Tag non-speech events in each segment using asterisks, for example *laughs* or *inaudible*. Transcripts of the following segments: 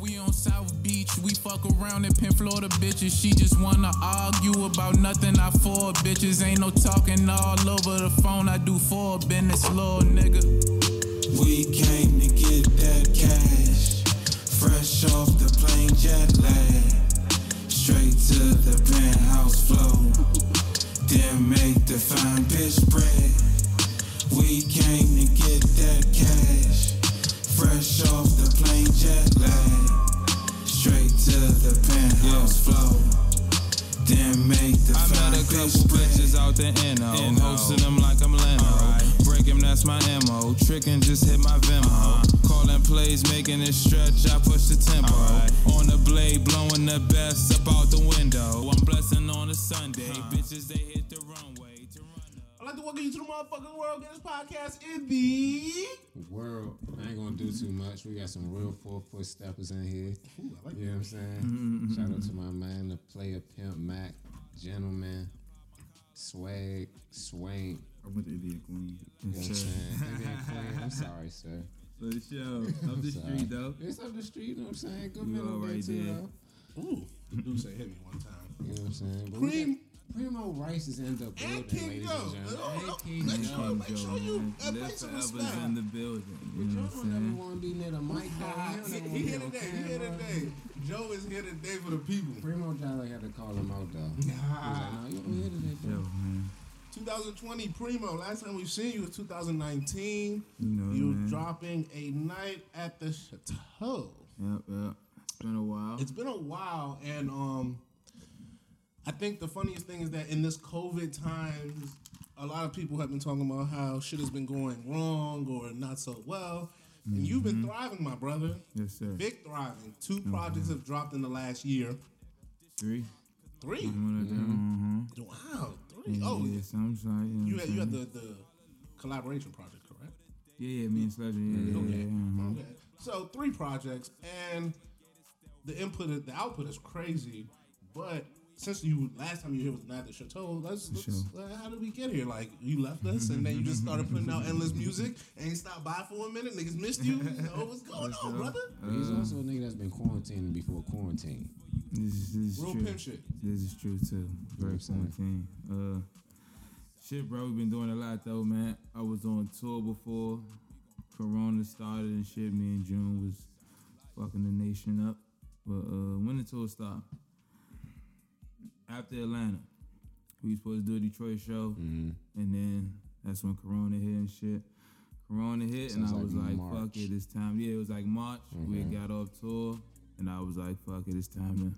We on South Beach. We fuck around and pin Florida bitches. She just wanna argue about nothing. I for bitches. Ain't no talking all over the phone. I do for business, little nigga. We came to get that cash. Fresh off the plane jet lag. Straight to the penthouse flow. Then make the fine bitch bread. We came to get that cash. Fresh off the plane jet lag. Straight to the penthouse flow. Then make the I met a couple bitches out the NO. Hosting them like I'm Leno. Break 'em, that's my MO. Trickin' just hit my Venmo. Uh-huh. Calling plays, making it stretch, I push the tempo. On the blade, blowing the best up out the window. I'm blessing on a Sunday. Uh-huh. Bitches, they hit like to welcome you to the motherfucking world. Get this podcast in the. World, I ain't gonna do too much. We got some real four foot steppers in here. Ooh, like You know what I'm saying? Mm-hmm. Shout out to my man, the player pimp Mac, gentleman, swag, swank. I went to Indian Queen. You know what I'm saying? Indian Queen, I'm sorry, sir. For the show. Up the Sorry. street, though. It's up the street, you know what I'm saying? Good middle right too, did. though. Ooh, do say hit me one time. You know what I'm saying? But Cream- Primo Rice is in the building, And King ladies Joe. and gentlemen. And King make Joe. sure- make sure you man. uh, Live some respect. in the building. You know Joe don't I'm never saying? want to be near the mic, though. He don't he, he wanna here today. He here today. Joe is here today for the people. Primo Jolly had to call him out, though. He was like, no, you don't hear today, bro. Yo, man. 2020 Primo. Last time we've seen you was 2019. You know, you man. dropping a night at the chateau. Yep, yep. It's been a while. It's been a while, and um, I think the funniest thing is that in this COVID times, a lot of people have been talking about how shit has been going wrong or not so well, and you've been thriving, my brother. yes, sir. Big thriving. Two projects have dropped in the last year. Three. 3 of them. Wow, three. Mm-hmm. Oh, yeah, some side, you know you what had I'm you had the the collaboration project, correct? Yeah, yeah, me and Sledgren. Yeah, yeah, Okay. yeah. uh-huh. Okay. So three projects, and the input, the output is crazy. But since you last time you here was the night at the chateau, let's, let's Sure. uh, how did we get here? Like you left us, and then you just started putting out endless music, and you stopped by for a minute. Niggas missed you. Oh, what's *laughs* going on, brother? But he's also a nigga that's been quarantining before quarantine. This is, this is Real true. pimp shit. This is true too. Very I'm quarantine. Uh, shit, bro. We've been doing a lot though, man. I was on tour before Corona started and shit. Me and June was fucking the nation up. But uh, when the tour stopped, after Atlanta, we was supposed to do a Detroit show, Mm-hmm. and then that's when Corona hit and shit. Corona hit, and I like was like, March. "Fuck it, it's time." Yeah, it was like March. We got off tour, and I was like, "Fuck it, it's time to,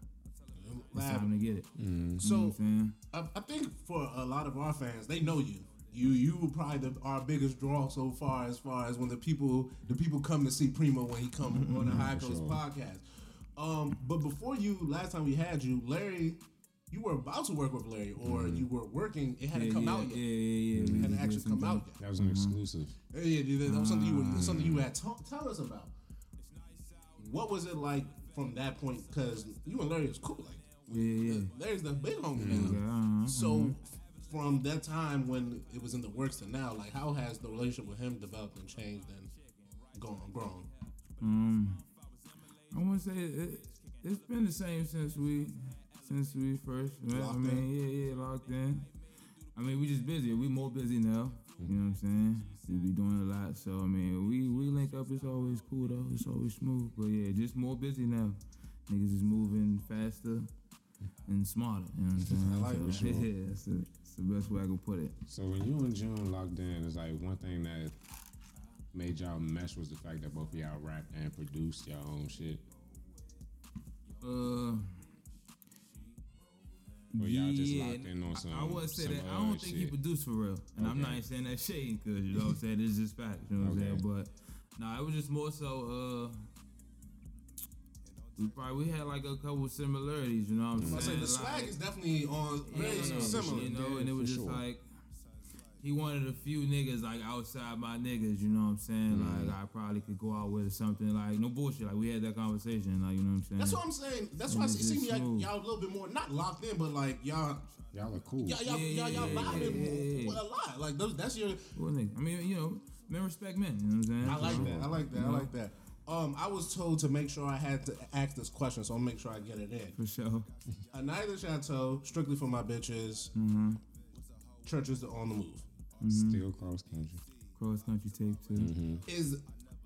it's time to get it." Mm-hmm. You know what So I'm? I, I think for a lot of our fans, they know you. You you were probably the, our biggest draw so far, as far as when the people the people come to see Primo when he come on the *laughs* High Coast sure. podcast. Um, but before you, last time we had you, Larry, you were about to work with Larry, or you were working. It hadn't yeah, come yeah, out yet. Yeah, yeah, yeah. It hadn't actually come out yet. That was an exclusive. Yeah, yeah, that was something you were something you had ta- tell us about. What was it like from that point? Because you and Larry is cool. Like Yeah, yeah. Larry's the big homie Yeah, now. uh-huh, So from that time when it was in the works to now, like how has the relationship with him developed and changed and gone grown? Um, I want to say it, it's been the same since we since we first met. I Locked mean, yeah, yeah, locked in. I mean, we just busy. We more busy now. You know what I'm saying? We be doing a lot. So I mean, we we link up. It's always cool though. It's always smooth. But yeah, just more busy now. Niggas is moving faster and smarter. You know what I'm saying? I like so, sure. *laughs* Yeah, that's, the that's the best way I can put it. So when you and June locked in, it's like one thing that made y'all mesh was the fact that both of y'all rap and produced y'all own shit. Uh. Or y'all just yeah, locked in on some. I would say some that I don't think he produced for real, and I'm not even saying that shade because you know what I'm saying. It's just fact, you know what I'm Okay. saying. But nah, it was just more so. uh we probably we had like a couple similarities, you know what I'm I say saying. the swag Like, is definitely on very yeah, similar. you know, and it was just sure. like he wanted a few niggas like outside my niggas, you know what I'm saying. Mm-hmm. Like I probably could go out with or something like no bullshit. Like we had that conversation, like you know what I'm saying. That's what I'm saying. That's why I It's see, see me like y'all a little bit more not locked in, but like y'all Y'all are cool. y'all y'all Yeah, y'all, y'all yeah, vibing yeah, yeah, yeah. a lot. Like those, that's your Well, I mean, you know, men respect men. You know what I'm saying? I like that. I like that. you I know, like that. Um, I was told to make sure I had to ask this question, so I'll make sure I get it in. For sure. A night at the chateau, strictly for my bitches. Mm-hmm. Churches on the move. Mm-hmm. Still cross country. Cross country tape too. Mm-hmm. Is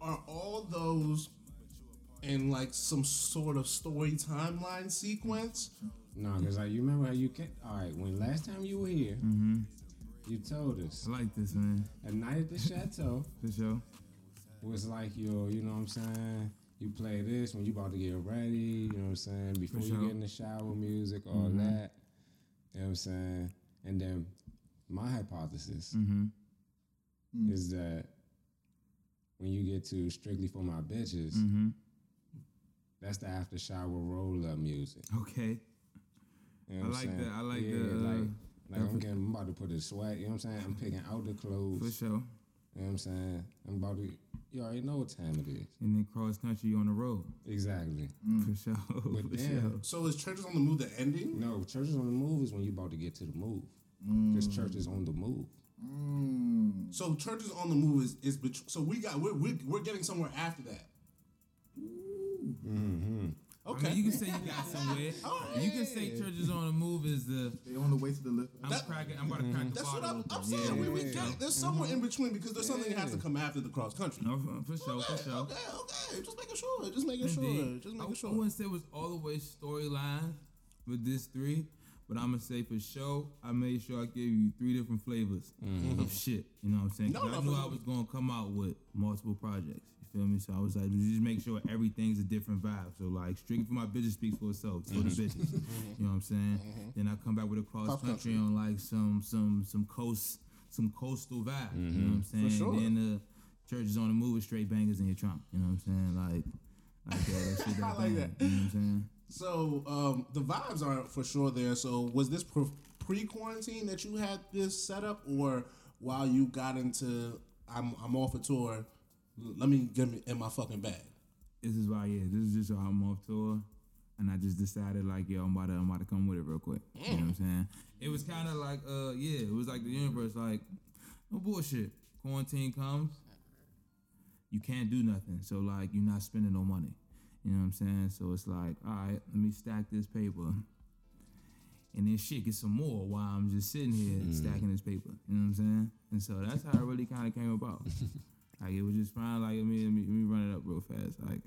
are all those in like some sort of story timeline sequence? No, because like you remember how you can. All right, when last time you were here, mm-hmm. you told us I like this man. a night at the chateau *laughs* For sure. was like your, you know what I'm saying. You play this when you about to get ready, you know what I'm saying. Before you get in the shower, music, all that. You know what I'm saying. And then my hypothesis mm-hmm. hmm. is that when you get to strictly for my bitches, mm-hmm. that's the after shower roll up music. Okay. You know I what I'm like saying? that. I like yeah, the, uh, like, like I'm getting, I'm about to put a sweat. You know what I'm saying? I'm picking out the clothes. For sure. You know what I'm saying? I'm about to. You already know what time it is. And then cross country on the road. Exactly. Mm. For sure. But *laughs* For then, sure. So is churches on the move the ending? no, churches on the move is when you're about to get to the move. Because mm. church is on the move. Mm. So churches on the move is is bet- so we got we're we're, we're getting somewhere after that. Mm-hmm. Okay. I mean, you can say you got somewhere. *laughs* You can say churches on the move is the. They on the way to the lift. I'm That- cracking. I'm about to crack the That's what bottle I'm, I'm open. saying. we, we Yeah. get it. There's somewhere in mm-hmm. between because there's something that has to come after the cross country. No, for, for sure, for sure. okay, okay. Just making sure. Just making sure. Indeed. Just I, making I sure. wouldn't say it was all the way storyline with this three, but I'm gonna say for sure I made sure I gave you three different flavors of mm-hmm. shit. You know what I'm saying? No, no, I knew for- I was gonna come out with multiple projects. You feel me? So I was like, just make sure everything's a different vibe. So like, strictly for my business speaks for itself. For the mm-hmm. bitches, mm-hmm. you know what I'm saying? Then I come back with a cross Cross country country. on like some some some coast some coastal vibe. You know what I'm saying? For sure. Then the church is on the move with straight bangers in your trunk. You know what I'm saying? Like. Like that, that shit *laughs* that I like bang, that. You know what I'm saying? So um, the vibes are for sure there. So was this pre quarantine that you had this set up, or while you got into I'm I'm off a tour, let me get me in my fucking bag. This is why, yeah, this is just why I'm off tour. And I just decided, like, yo, I'm about to, I'm about to come with it real quick. You know what I'm saying? It was kind of like, uh, yeah, it was like the universe, like, no bullshit. Quarantine comes, you can't do nothing. So, like, you're not spending no money. You know what I'm saying? So it's like, all right, let me stack this paper. And then shit, get some more while I'm just sitting here stacking this paper. You know what I'm saying? And so that's how it really kind of came about. *laughs* like it was just fine. Like let me, let me let me run it up real fast. Like,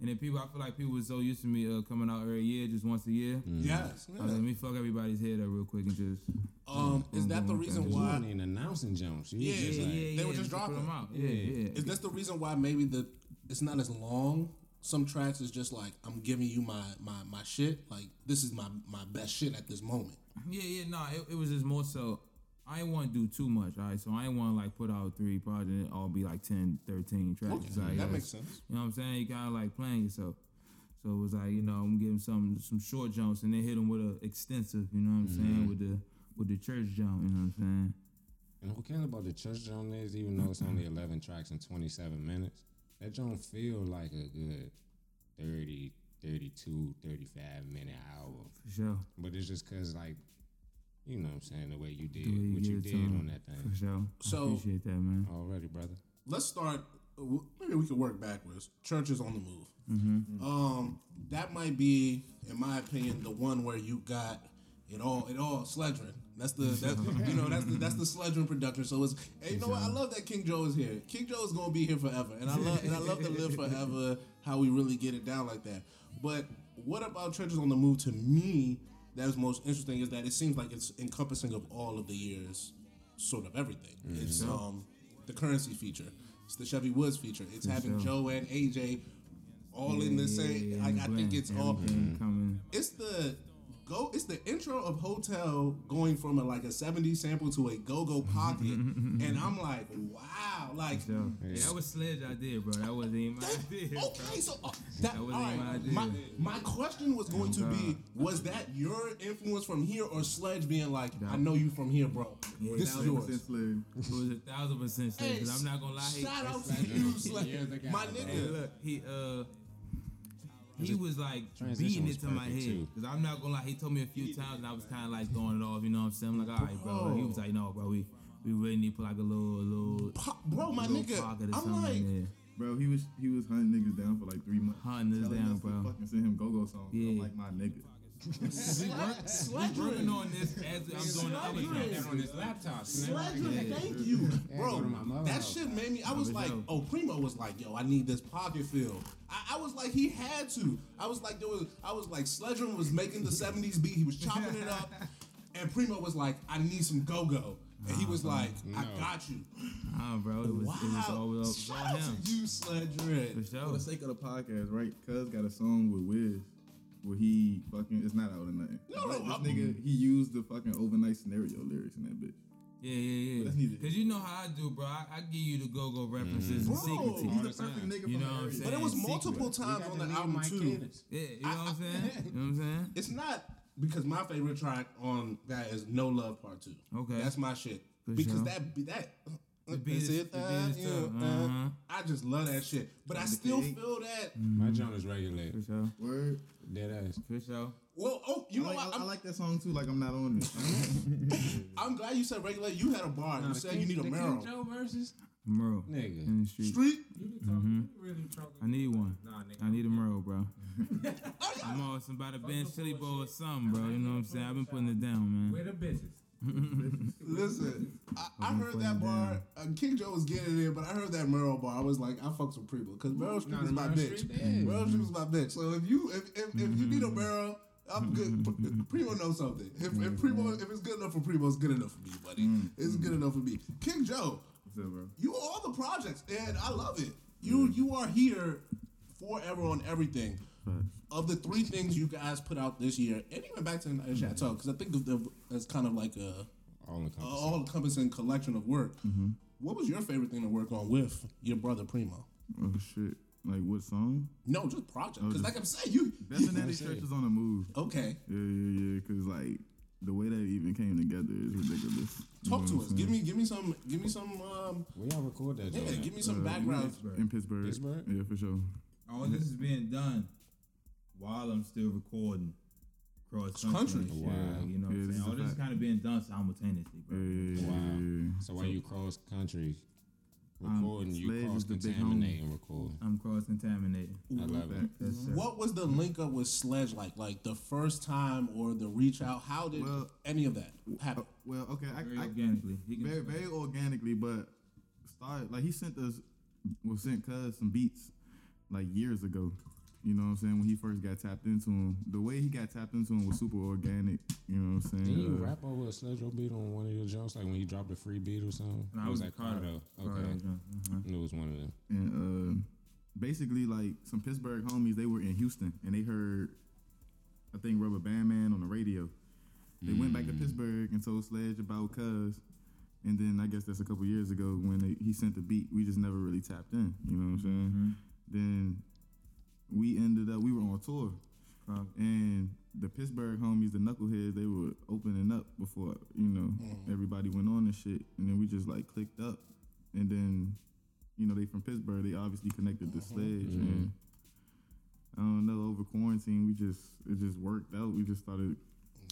and then people, I feel like people were so used to me uh, coming out every year, just once a year. Yes. I was like, let me fuck everybody's head up real quick and just. Um, is that the reason You why? weren't even announcing Jones. Yeah, yeah, like, yeah. They were just put dropping. them out. Yeah, yeah. Is this the reason why maybe the it's not as long? Some tracks is just like I'm giving you my my my shit. Like this is my my best shit at this moment. Yeah, yeah, no, it, it was just more so. I didn't want to do too much, all right? So I didn't want to like put out three projects and it all be like 10, 13 tracks. Okay, like, that yeah, makes sense. You know what I'm saying? You kind of like playing yourself. So it was like, you know, I'm giving some some short jumps and then hit them with a extensive, you know what I'm mm-hmm. saying, with the with the church jump, you know what I'm saying? And what kind about the church joint is, even though it's only 11 tracks and 27 minutes, that don't feel like a good 30, 32, 35 minute hour. For sure. But it's just cause like, you know what I'm saying, the way you did, The way what you give it did to 'em. on that thing. For sure. So- I appreciate that, man. Already, brother. Let's start. Maybe we can work backwards. Churches on the move. Mm-hmm. Um, that might be, in my opinion, the one where you got it all. It all Sledgren. That's the that's you know that's the that's the Sledgren production. So it's and you know what I love that King Joe is here. King Joe is gonna be here forever, and I love and I love to live forever. How we really get it down like that. But what about Treasures on the move? To me, that is most interesting is that it seems like it's encompassing of all of the years, sort of everything. It's um the Curren$y feature. It's the Chevy Woods feature. It's having. Joe and AJ all in the same. Like I think it's all. Coming. It's the go. It's the intro of Hotel going from a, like a '70s sample to a go-go *laughs* pocket, and I'm like, wow, like. So, yeah, that was Sledge idea, bro. That wasn't even my idea. bro. Okay, so uh, that, That wasn't right. my idea. My, my question was going to be: Was that your influence from here, or Sledge being like, "I know you from here, bro. Yeah, this is yours." Slave. It was a thousand percent Sledge. Hey, I'm not gonna lie. he- Shout out to you, Sledge, You're the guy, my bro. Hey, nigga. look, he uh, he was like beating it to my head. Cause I'm not gonna lie, he told me a few times, and I was kind of like throwing it off. You know what I'm saying? I'm like, all right, bro. He was like, no, bro, we we really need to put like a little, a little, Pop, bro, my little nigga. pocket or I'm something like, in there. Bro, he was he was hunting niggas down for like three months. Hunting us Telling down, us to bro. Fucking send him go go songs. Yeah. I'm like my nigga. We working on this as I'm doing the other Sledgren. joints. That on his laptop. Sledgren, thank you, bro. go to That shit made me. I was for like, sure. oh, Primo was like, yo, I need this pocket fill. I, I was like, he had to. I was like, there was. I was like, Sledgren was making the '70s beat. He was chopping it up, *laughs* and Primo was like, I need some go go, and he was like, I got you. Nah, bro, it was, Wow, it was all, it was shout out him. to you, Sledgren. For For the sake of the podcast, right? Cuz got a song with Wiz where he fucking it's not out or nothing. No, no, this I'm- nigga he used the fucking overnight scenario lyrics in that bitch. Yeah, yeah, yeah. Cause you know how I do, bro. I, I give you the go-go references mm-hmm. Bro. and secret He's the perfect nigga You know what I'm saying? But it was Secret. multiple times on the album too. Yeah, you know what I'm saying? You know what I'm saying? *laughs* It's not because my favorite track on that is No Love Part Two. Okay. that's my shit. For because sure. that be- that. The beat is- it, the beat uh, is tough. uh, Uh-huh. I just love that shit, but I still feel that. My joint is regulated. For sure. Word. Dead ass. For sure. Well, oh, you I know like, what? I, I'm, I like that song too. Like I'm not on it. *laughs* I'm glad you said regulate. You had a bar. you said you need a the marrow. Joe versus Merle. nigga. In the street. Street. I need one. I need a Merle, bro. *laughs* I'm on somebody bench chili bowl or something, bro. You know what I'm saying? I've been putting it down, man. Where the bitches? Listen, I, I heard that bar. Uh, King Joe was getting in it, but I heard that Merle bar. I was like, I fucks with Primo because Merle Street Nah, is my Merle bitch. Street, yeah. Merle Street is my bitch. So if you if if, if you need a mm-hmm. Merle. I'm good. Mm-hmm. P- Primo knows something. If, if Primo, if it's good enough for Primo, it's good enough for me, buddy. Mm-hmm. It's good enough for me. King Joe, What's up, bro? you all the projects, and I love it. You you are here forever on everything. Of the three things you guys put out this year, and even back to the Chateau, because I think of them as kind of like a All encompassing. collection of work. What was your favorite thing to work on with your brother Primo? Oh shit. Like what song? No, just project. Because just- like I'm saying, you Definitely Church is on the move. okay. Yeah, yeah, yeah. Cause like the way that even came together is ridiculous. You Talk know to us. I'm Give saying? me give me some give me some um Where y'all record that yeah, joint? give me some Uh, background. in Pittsburgh. Pittsburgh? Yeah, for sure. All this is being done while I'm still recording cross country. Country. and shit, Wow. You know what Yeah, I'm saying? All a this is kind of being done simultaneously, bro. yeah, yeah, Wow. yeah, yeah. So while you cross country um, recording, you cross is the big contaminating recording. I'm cross contaminating. I love it. Yes. What was the link up with Sledge like? Like the first time or the reach out? How did Well- any of that uh, happen? Well, okay, I, Very I organically. He can very very organically, but started like he sent us was sent cuz some beats like years ago. You know what I'm saying? When he first got tapped into him, the way he got tapped into him was super organic. You know what I'm saying? Didn't you Uh, rap over a Sledge beat on one of your jokes, like when he dropped a free beat or something? No, Or I was that Cardo. Cardo? Okay, Uh-huh. It was one of them. and uh, basically like some Pittsburgh homies, they were in Houston and they heard, I think Rubber Band Man on the radio. They went back to Pittsburgh and told Sledge about Cuz, and then I guess that's a couple years ago when they, he sent the beat. We just never really tapped in. You know what I'm saying? Then we ended up we were on tour, Right. and the Pittsburgh homies, the knuckleheads, they were opening up before you know mm. everybody went on and shit, and then we just like clicked up, and then you know they from Pittsburgh, they obviously connected to mm-hmm. Sledge, mm-hmm. and I don't know over quarantine we just it just worked out. We just started.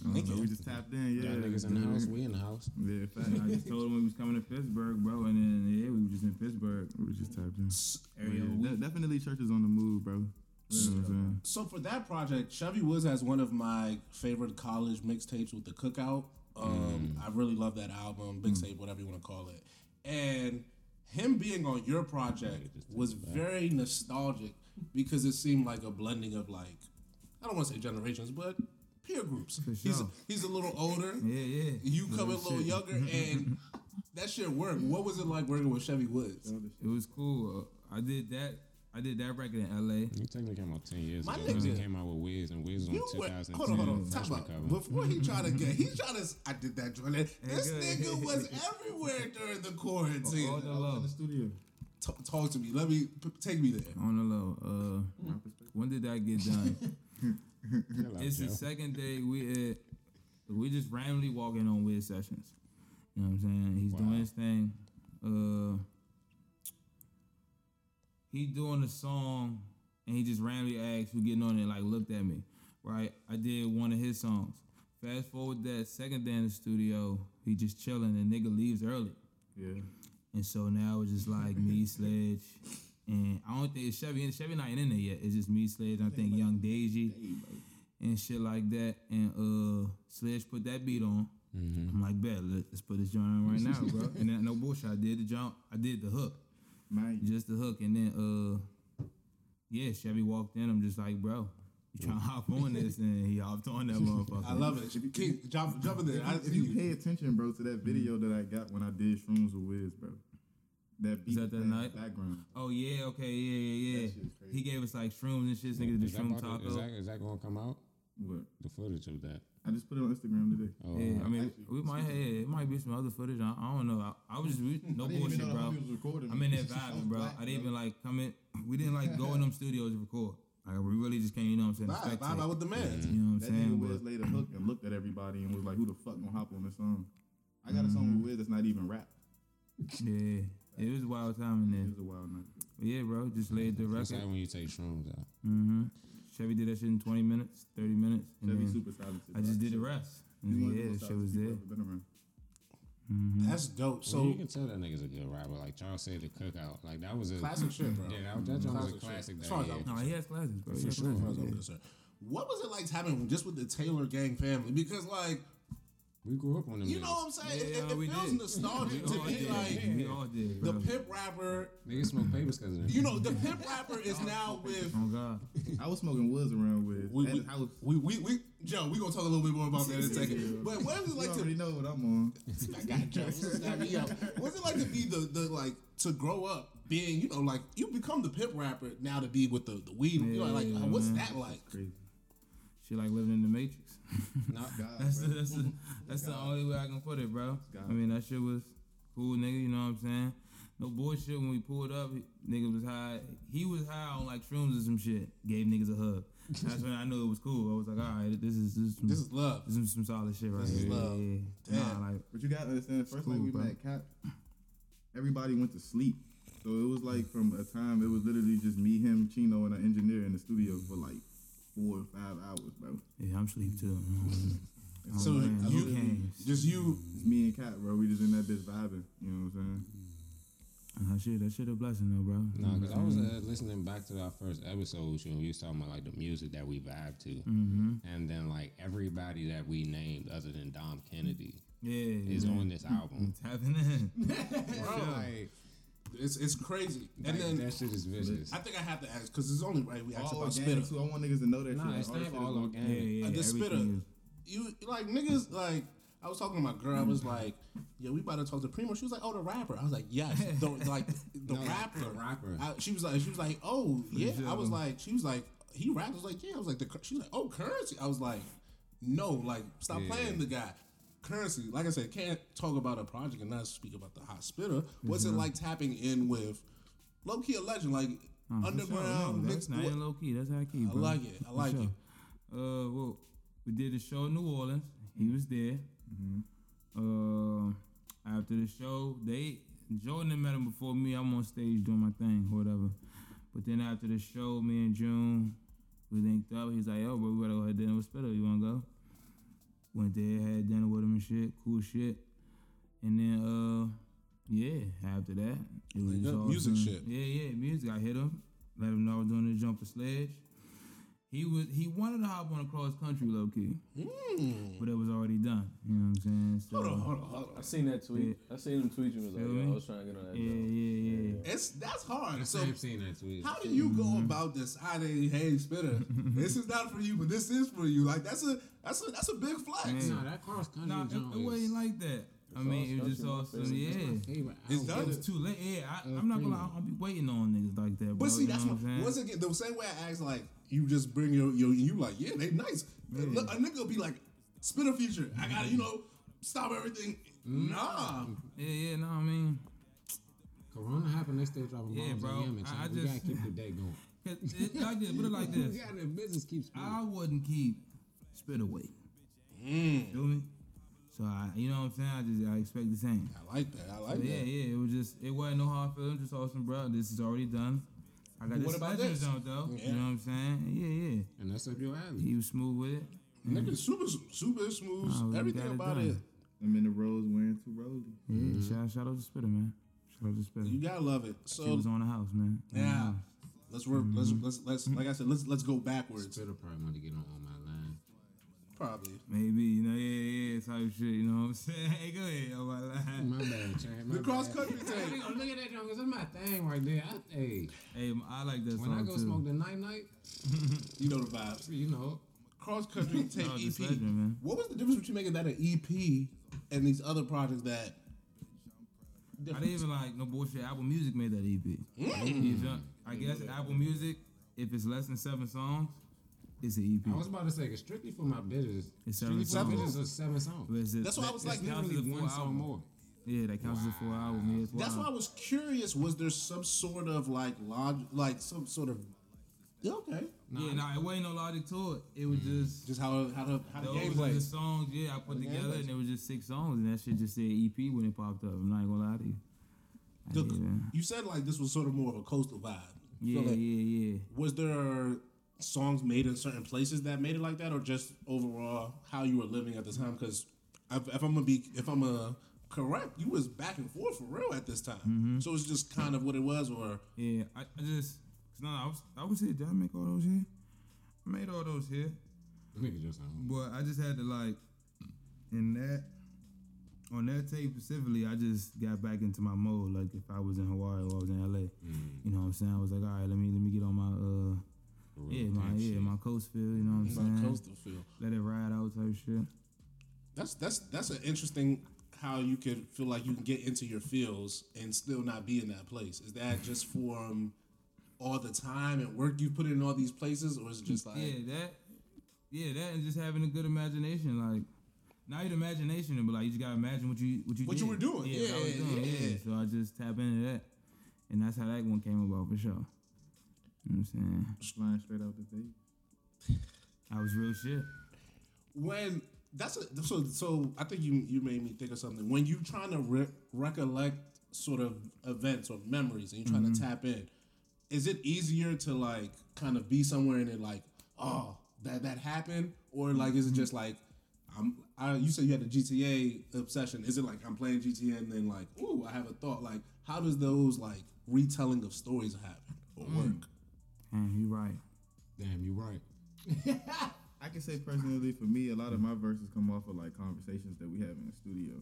I don't know, we just tapped in, yeah. Y'all niggas in the house, we in the house. Yeah, fact. I just told him we was coming to Pittsburgh, bro, and then yeah, we was just in Pittsburgh. we just tapped in. Every Yeah, de- week. definitely churches on the move, bro. You know what So for that project, Chevy Woods has one of my favorite college mixtapes with the cookout. Um, I really love that album, mixtape, whatever you want to call it. And him being on your project was very nostalgic because it seemed like a blending of like I don't want to say generations, but peer groups. He's sure. he's a little older. Yeah, yeah. You come in a little younger, and *laughs* that shit worked. What was it like working with Chevy Woods? It was cool. Uh, I did that. I did that record in L.A. You technically came out ten years My ago. because He nigga. came out with Wiz, and Wiz was on You were, 2002 hold on, hold on. Talk freshman about before he tried to get. he *laughs* tried to. I did that joint. This good. nigga was everywhere during the quarantine. On quarantine. the low. studio. T- talk to me. Let me p- take me there. On the low. Uh, when did that get done? *laughs* It's the second day we at, we just randomly walking on weird sessions. You know what I'm saying? He's doing Wow. his thing. Uh, he doing a song and he just randomly asked who getting on it, like looked at me. Right? I did one of his songs. Fast forward that second day in the studio, he just chilling and nigga leaves early. Yeah. And so now it's just like me, *laughs* Sledge, And I don't think it's Chevy Chevy not in there yet. It's just me, Sledge. I think Young Daisy and shit like that. And uh, Sledge put that beat on. I'm like, bet, let- let's put this joint on right now, bro. And then no bullshit, I did the jump. I did the hook, Man, just the hook, and then uh, yeah, Chevy walked in. I'm just like, bro, you trying to hop on this? And he hopped on that *laughs* motherfucker. I love it. King, jump, jump in there. I if you you. pay attention, bro, to that video that I got when I did shrooms with Wiz, bro. That beat that that with night? background. Oh yeah, okay, yeah, yeah, yeah. That shit's crazy. He gave us like shrooms and shit. Niggas did Is that, shroom taco. is that, is that going to come out? What? The footage of that? I just put it on Instagram today. Oh, Yeah, I mean, Actually, we might have, it might be some other footage. I, I don't know. I, I was just, we, *laughs* no bullshit, bro. I'm in *laughs* that vibe, bro. I didn't even like come in. We didn't like go in them studios to record. Like we really just came, you know what I'm saying? Vibe, spectate. vibe out with the man. You know what I'm That saying? nigga But, Wiz laid a hook and looked at everybody and was like, "Who the fuck gonna hop on this song?" I got a song with Wiz that's not even rap. yeah, it was a wild time in there. It was a wild night. But yeah, bro, just laid the What's record. that when you take shrooms out? Mm-hmm. Chevy did that shit in 20 minutes, 30 minutes, and Chevy then super talented. I just did the rest. And yeah, the shit was there. Been around. Mm-hmm. That's dope. So you can tell that nigga's a good rapper. Like Charles said, the cookout. Like that was a classic shit, bro. Yeah, that, that joint was a Classic shit. classic. That far as year. No, he has classes, bro. For sure, as far as classes. I'm concerned. What was it like having just with the Taylor Gang family? Because like We grew up on them. you niggas. know what I'm saying? Yeah, it, it we feels did. nostalgic We to all me. did. Like we all did, the bro. pimp rapper. Niggas smoke papers because of them. You know, the pimp rapper is now with. Oh God. I was smoking woods around with. We, at we, the house. we, we, we, Joe, we gonna talk a little bit more about that in a *laughs* second. But what was it You like already to? know what I'm on. *laughs* I got Joe. Snap me up. What's it like to be the, the like to grow up being you know like you become the pimp rapper now to be with the the weed. you know, like Yeah, what's man. that like? Crazy. Shit like living in the Matrix. *laughs* Not God, That's the, that's the, that's the only way I can put it, bro. I mean, that shit was cool, nigga. You know what I'm saying? No bullshit. When we pulled up, nigga was high. He was high on like shrooms or some shit. Gave niggas a hug. That's when I knew it was cool. I was like, all right, this is this is some, This is love. this is some solid shit right This is here. love. Yeah, yeah. Damn. Nah, like But you gotta understand, the first cool, night we bro. met Cap, everybody went to sleep. So it was like from a time, it was literally just me, him, Chino, and an engineer in the studio for like four or five hours, bro. yeah, I'm sleep too. Oh, So man, you who cares? just you It's me and Cap, bro. We just in that bitch vibing. You know what I'm saying? That shit, that shit a blessing though, bro. No, because I was uh, listening back to our first episode, you know, we was talking about like the music that we vibe to, Mm-hmm. and then like everybody that we named other than Dom Kennedy Yeah, is man. on this album. tapping in. *laughs* Bro, like, it's it's crazy. And like, then that shit is vicious. I think I have to ask because it's only right we asked All about organic spitter. too. I want niggas to know that Nah, shit. it's All not that shit all is organic. Yeah, yeah. Uh, the spitter. is- You like niggas like I was talking to my girl. I was like, "Yeah, we about to talk to Primo." She was like, "Oh, the rapper." I was like, "Yes, the, like the No, rapper." the rapper. I, she was like, "She was like, oh yeah." I was like, "She was like, he raps." I was like, "Yeah." I was like, "The." She was like, "Oh, Curren$y." I was like, "No, like stop Yeah. playing the guy." Curren$y, like I said, can't talk about a project and not speak about the hot Spitta. What's it like tapping in with low key a legend like Uh, sure, underground? no, that's not what- low key. That's high key, I bro. like it. I For like it. Uh, well, we did the show in New Orleans. He was there. Uh, after the show, they Jordan met him before me. I'm on stage doing my thing, whatever. But then after the show, me and June, we linked up. He's like, "Yo, bro, we gotta go have dinner with Spitta. You wanna go?" Went there, had dinner with him and shit. Cool shit. And then, uh, yeah, after that, it was Like, just yeah, all music shit. Yeah, yeah, music. I hit him, let him know I was doing the jumper sledge. He was he wanted to hop on a cross country low key, hmm. but it was already done. You know what I'm saying? So. Hold on, hold on, hold on. I seen that tweet. I seen him tweet you. Was like, Feel yo. I was trying to get on that. Yeah, joint. yeah, yeah. It's that's hard. So I've seen that tweet. how do you go mm-hmm. about deciding, hey, Spitta, *laughs* this is not for you, but this is for you? Like that's a that's a that's a big flex. Nah, that cross country Nah, it, jump it is- wasn't like that. I mean, it was just awesome. Yeah. It's album. It was too late. Yeah, I, I'm not gonna. I'll be waiting on niggas like that. Bro, But see, you that's know what, what I'm saying? once again the same way I asked, like you just bring your your you like, yeah, they nice. Look, mm. a nigga will be like, spit a feature. I gotta, you mm. know, stop everything. Mm. Nah, Yeah, yeah. No, I mean, Corona happened, they still dropping Yeah, bombs bro. on Yemen. I- I we just- gotta keep the day going. *laughs* it, like this. Put it like *laughs* this. Yeah, the business keeps spinning. I wouldn't keep spit away. Mm. Feel me? So I, you know what I'm saying? I just I expect the same. I like that. I like So yeah, that. yeah. It was just it wasn't no hard feelings. Just awesome, bro. This is already done. I got What this about legend this? jump though. Yeah. You know what I'm saying? Yeah, yeah. And that's up your alley. He was smooth with it. Nigga, super super smooth. Nah, we everything got it about done. it. I'm in the rose wearing two rollies. Yeah. Mm-hmm. Shout, shout out to Spitta, man. Shout out to Spitta. You gotta love it. she So was on the house, man. On the yeah, house. let's work. Let's mm-hmm. let's let's like I said. Let's let's go backwards. Spitta probably want to get on, on my line. Probably. Maybe, you know, yeah, yeah, type shit, you know what I'm saying? Hey, go ahead, oh my line. My bad, Chad. My The cross country Hey, tape. look at that, though, cause that's my thing right there. I, hey, Hey, I like that when song I go too. smoke the night night, You know the vibes. you know, Cross country tape Oh, EP. legend, man. What was the difference between making that an EP and these other projects that? I didn't even like no bullshit. Apple Music made that EP. Mm. I guess Apple Music, if it's less than seven songs, it's an EP. I was about to say, strictly for my bitches, It's strictly seven for my songs. bitches is seven songs. But it's a- That's why I was like, counts as a Literally one song more. Yeah, that counts as a full album. Yeah, That's why I was curious. Was there some sort of like log, like some sort of? Yeah, okay. Yeah, nah, it wasn't no logic to it. It was mm. just Just how how the how the game are the songs. Yeah, I put The together, and it was just six songs, and that shit just said EP when it popped up. I'm not gonna lie to you. The- you said like this was sort of more of a coastal vibe. Yeah, feel like- yeah, yeah. Was there songs made in certain places that made it like that, or just overall how you were living at the time? Because if, if I'm gonna be, if I'm a correct, you was back and forth for real at this time. Mm-hmm. So it's just kind of what it was, or Yeah, I, I just cause no, I was I was here. Did I make all those here? I made all those here, Nigga just but I just had to like in that on that tape specifically. I just got back into my mode. Like if I was in Hawaii or I was in LA, you know what I'm saying? I was like, all right, let me let me get on my uh yeah my yeah shit. my coast feel. You know what I'm saying? my coastal feel. Let it ride out type shit. That's that's that's an interesting how you could feel like you can get into your feels and still not be in that place. Is that just from all the time and work you put in all these places, or is it just like yeah, that yeah that and just having a good imagination like. Not even imagination, but like you just gotta imagine what you what you What did. you were doing. Yeah, what I was Yeah, doing, yeah. yeah. So I just tap into that, and that's how that one came about for sure. You know I'm saying? Flying straight out the tape. I was real shit. when that's a, so so I think you you made me think of something. When you're trying to re- recollect sort of events or memories and you're trying to mm-hmm. tap in is it easier to like kind of be somewhere and it like oh that that happened? Or like is it mm-hmm. just like I'm I you said you had a GTA obsession. Is it like I'm playing GTA and then like ooh I have a thought. Like how does those like retelling of stories happen or mm. work Man, you right. damn, you right. *laughs* I can say personally, for me, a lot of my verses come off of like conversations that we have in the studio.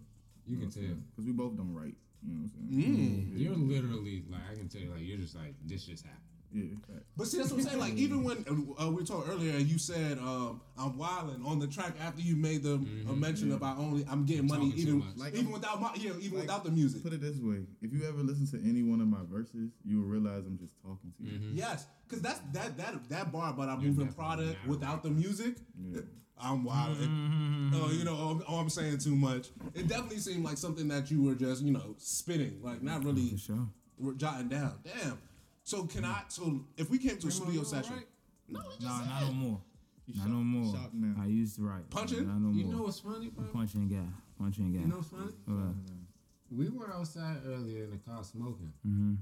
You can tell. Because we both don't write. You know what I'm saying? Mm. You're literally like I can tell you like you're just like this just happened. Yeah, fact. But see, that's what I'm saying. Like, even when uh, we talked earlier, and you said um, I'm wilding on the track after you made the a mention about only I'm getting money Talking too even. Like, even I'm- without my yeah even like, without the music. Put it this way: if you ever listen to any one of my verses, you will realize I'm just talking to you. Yes, because that's that that that bar about I'm You're moving product not without the music. Yeah. I'm wilding. Oh, you know, oh, oh, I'm saying too much. It definitely seemed like something that you were just you know spinning, like not really sure. jotting down. Damn. So can I? So if we came to a studio session, no, we Nah, said. not no more. Not shop- no more. shop now. I used to write. Punching? Not no You more. know what's funny, bro? Punching guy. Punching guy. You know what's funny? What? We were outside earlier in the car smoking, Mm-hmm.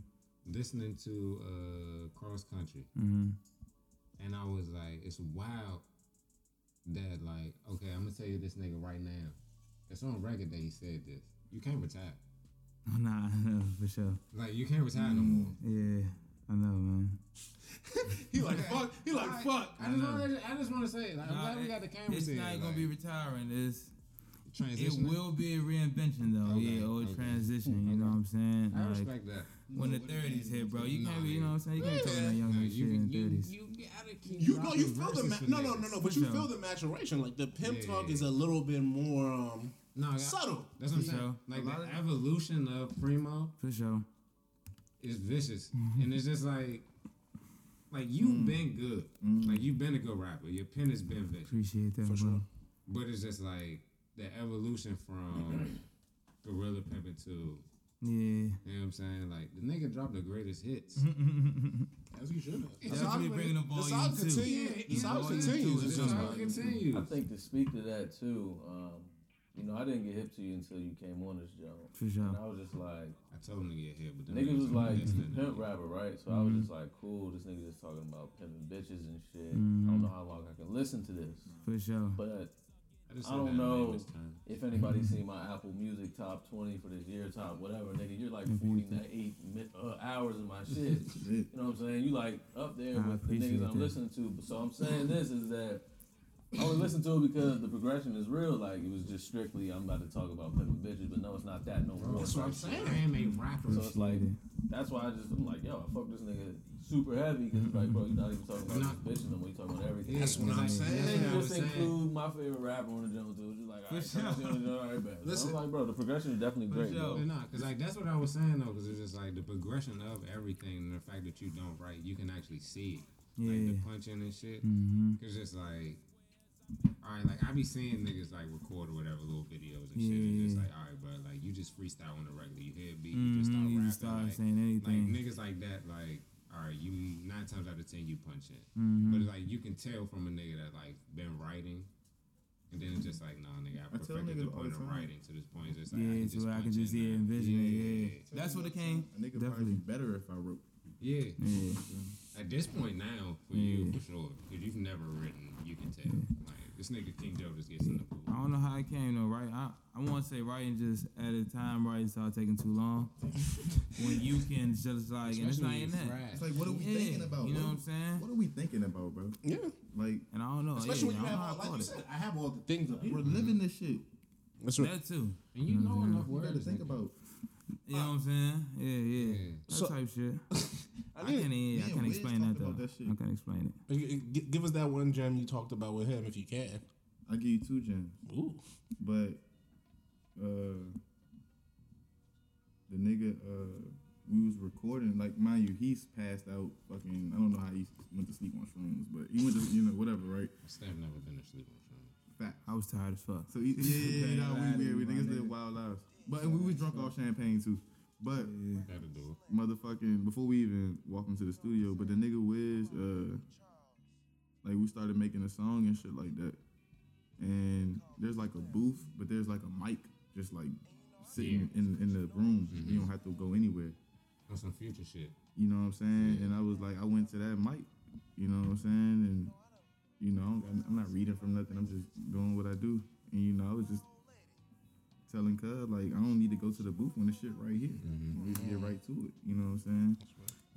listening to uh cross country, Mm-hmm. and I was like, it's wild that like, okay, I'm gonna tell you this nigga right now. It's on record that he said this. You can't retire. *laughs* Nah, *laughs* for sure. Like you can't retire no more. Yeah, I know, man. *laughs* He like fuck. He like fuck. I just want to. I just want to say, like, I'm Nah, glad we got the camera. It's here, not gonna like, be retiring. It's it will be a reinvention though. Okay, yeah, or a okay. transition. You know what I'm saying? I Like, respect that. when the thirties hit, bro, you Nah, can't be. You know what I'm saying? You can't be talking that young Nah, nigga shit you, in the you, thirties. you gotta keep. You know, you feel the ma- no, no, no, no. But you feel the maturation. Like the pimp Yeah, talk yeah, is a little bit more um, No, I- subtle. That's what I'm For saying. sure. Like the evolution of Primo For sure. Is vicious, Mm-hmm. and it's just like, like you've been good. Like you've been a good rapper. Your pen has been vicious, Appreciate that, For bro. sure. but it's just like the evolution from *clears throat* Gorilla Pimpin' to. Yeah. You know what I'm saying? Like the nigga dropped the greatest hits. *laughs* As you should have. It's definitely bringing the The volume sound too. continue. Yeah, The yeah, sound volume continues. the just sound like continues. I think to speak to that too, um, you know, I didn't get hip to you until you came on this joint. For sure. And I was just like, I told him to get here, but the niggas was like listening. pimp rapper, right? So I was Mm-hmm. just like, cool, this nigga just talking about pimping bitches and shit. I Mm-hmm. don't know how long I can listen to this. For sure. But just I don't know layman's terms. if anybody seen my Apple Music top twenty for this year, top whatever, nigga. You're like forty eight uh, hours of my *laughs* shit. You know what I'm saying? You like up there I with the appreciate niggas I'm listening to. So I'm saying this is that I only listen to it because the progression is real. Like it was just strictly I'm about to talk about pimping bitches, but no, it's not that no more. That's what I'm saying. shit. I am a rapper. So it's like that's why I just I'm like yo, I fuck this nigga super heavy because like bro, you're not even talking about Nah. this bitch no more. You talking about everything. That's what I'm Like, saying. that's And what you just was saying. include my favorite rapper on the joint too. It's just like, all right, For on the joint, all right, bet. So Listen. I'm like, bro, the progression is definitely great, sure. bro. Well, nah, cause like that's what I was saying though, cause it's just like the progression of everything and the fact that you don't write, you can actually see it, like the punching and shit. Mm-hmm. Cause it's like, all right, like I be seeing niggas like record or whatever little videos and shit, and Yeah. it's like, all right, but like you just freestyle on the regular, you hear a beat, you just start Mm-hmm. You rapping, start like, saying like niggas like that, like. All right, you nine times out of ten you punch it, Mhm. but like you can tell from a nigga that like been writing, and then it's just like, nah, nigga, I I tell perfected the niggas all point of writing to this point. It's just like, Yeah, I can so I can just it see it, now. envision it. Yeah, that's what it came. A nigga probably Definitely. be better if I wrote. Yeah. Yeah. At this point now, for Yeah. you, for sure, because you've never written, you can tell. Like, this nigga King Joe just gets in the pool. I don't know how it came though, right? I, I want to say writing just at a time writing started taking too long. *laughs* when you can just like, and it's not Especially in when that. you It's like, what are we Yeah, thinking about? You know bro? what I'm saying? What are we thinking about, bro? Yeah. Like, And I don't know. Especially yeah, when you I have all, like you said, I have all the things up here. we're living this shit. That's right. That too. And you know enough You gotta think about. You know what I'm saying? Yeah, yeah. Yeah. That So- type shit. *laughs* I, need- can't, even, me I can't explain that though. that. I can't explain it. G- g- Give us that one gem you talked about with him, if you can. I give you two gems, Ooh. but uh, the nigga uh, we was recording. Like, mind you, he's passed out. Fucking, I don't know how he went to sleep on shrooms, but he went to, you know, whatever, right? Steph never been asleep on film. Fat. I was tired as fuck. So he, *laughs* yeah, yeah, yeah, you know, Bad we, we, we my niggas nigga. live wild lives. But and we was drunk off champagne too. But That'll do it. motherfucking before we even walk into the studio, but the nigga Wiz, uh, like we started making a song and shit like that. And there's like a booth, but there's like a mic just like sitting in, in the room. You don't have to go anywhere. On some future shit. You know what I'm saying? And I was like, I went to that mic. You know what I'm saying? And you know, I'm, I'm not reading from nothing. I'm just doing what I do. Telling Cub like, I don't need to go to the booth when the shit right here. Mm-hmm. We can get right to it. You know what I'm saying?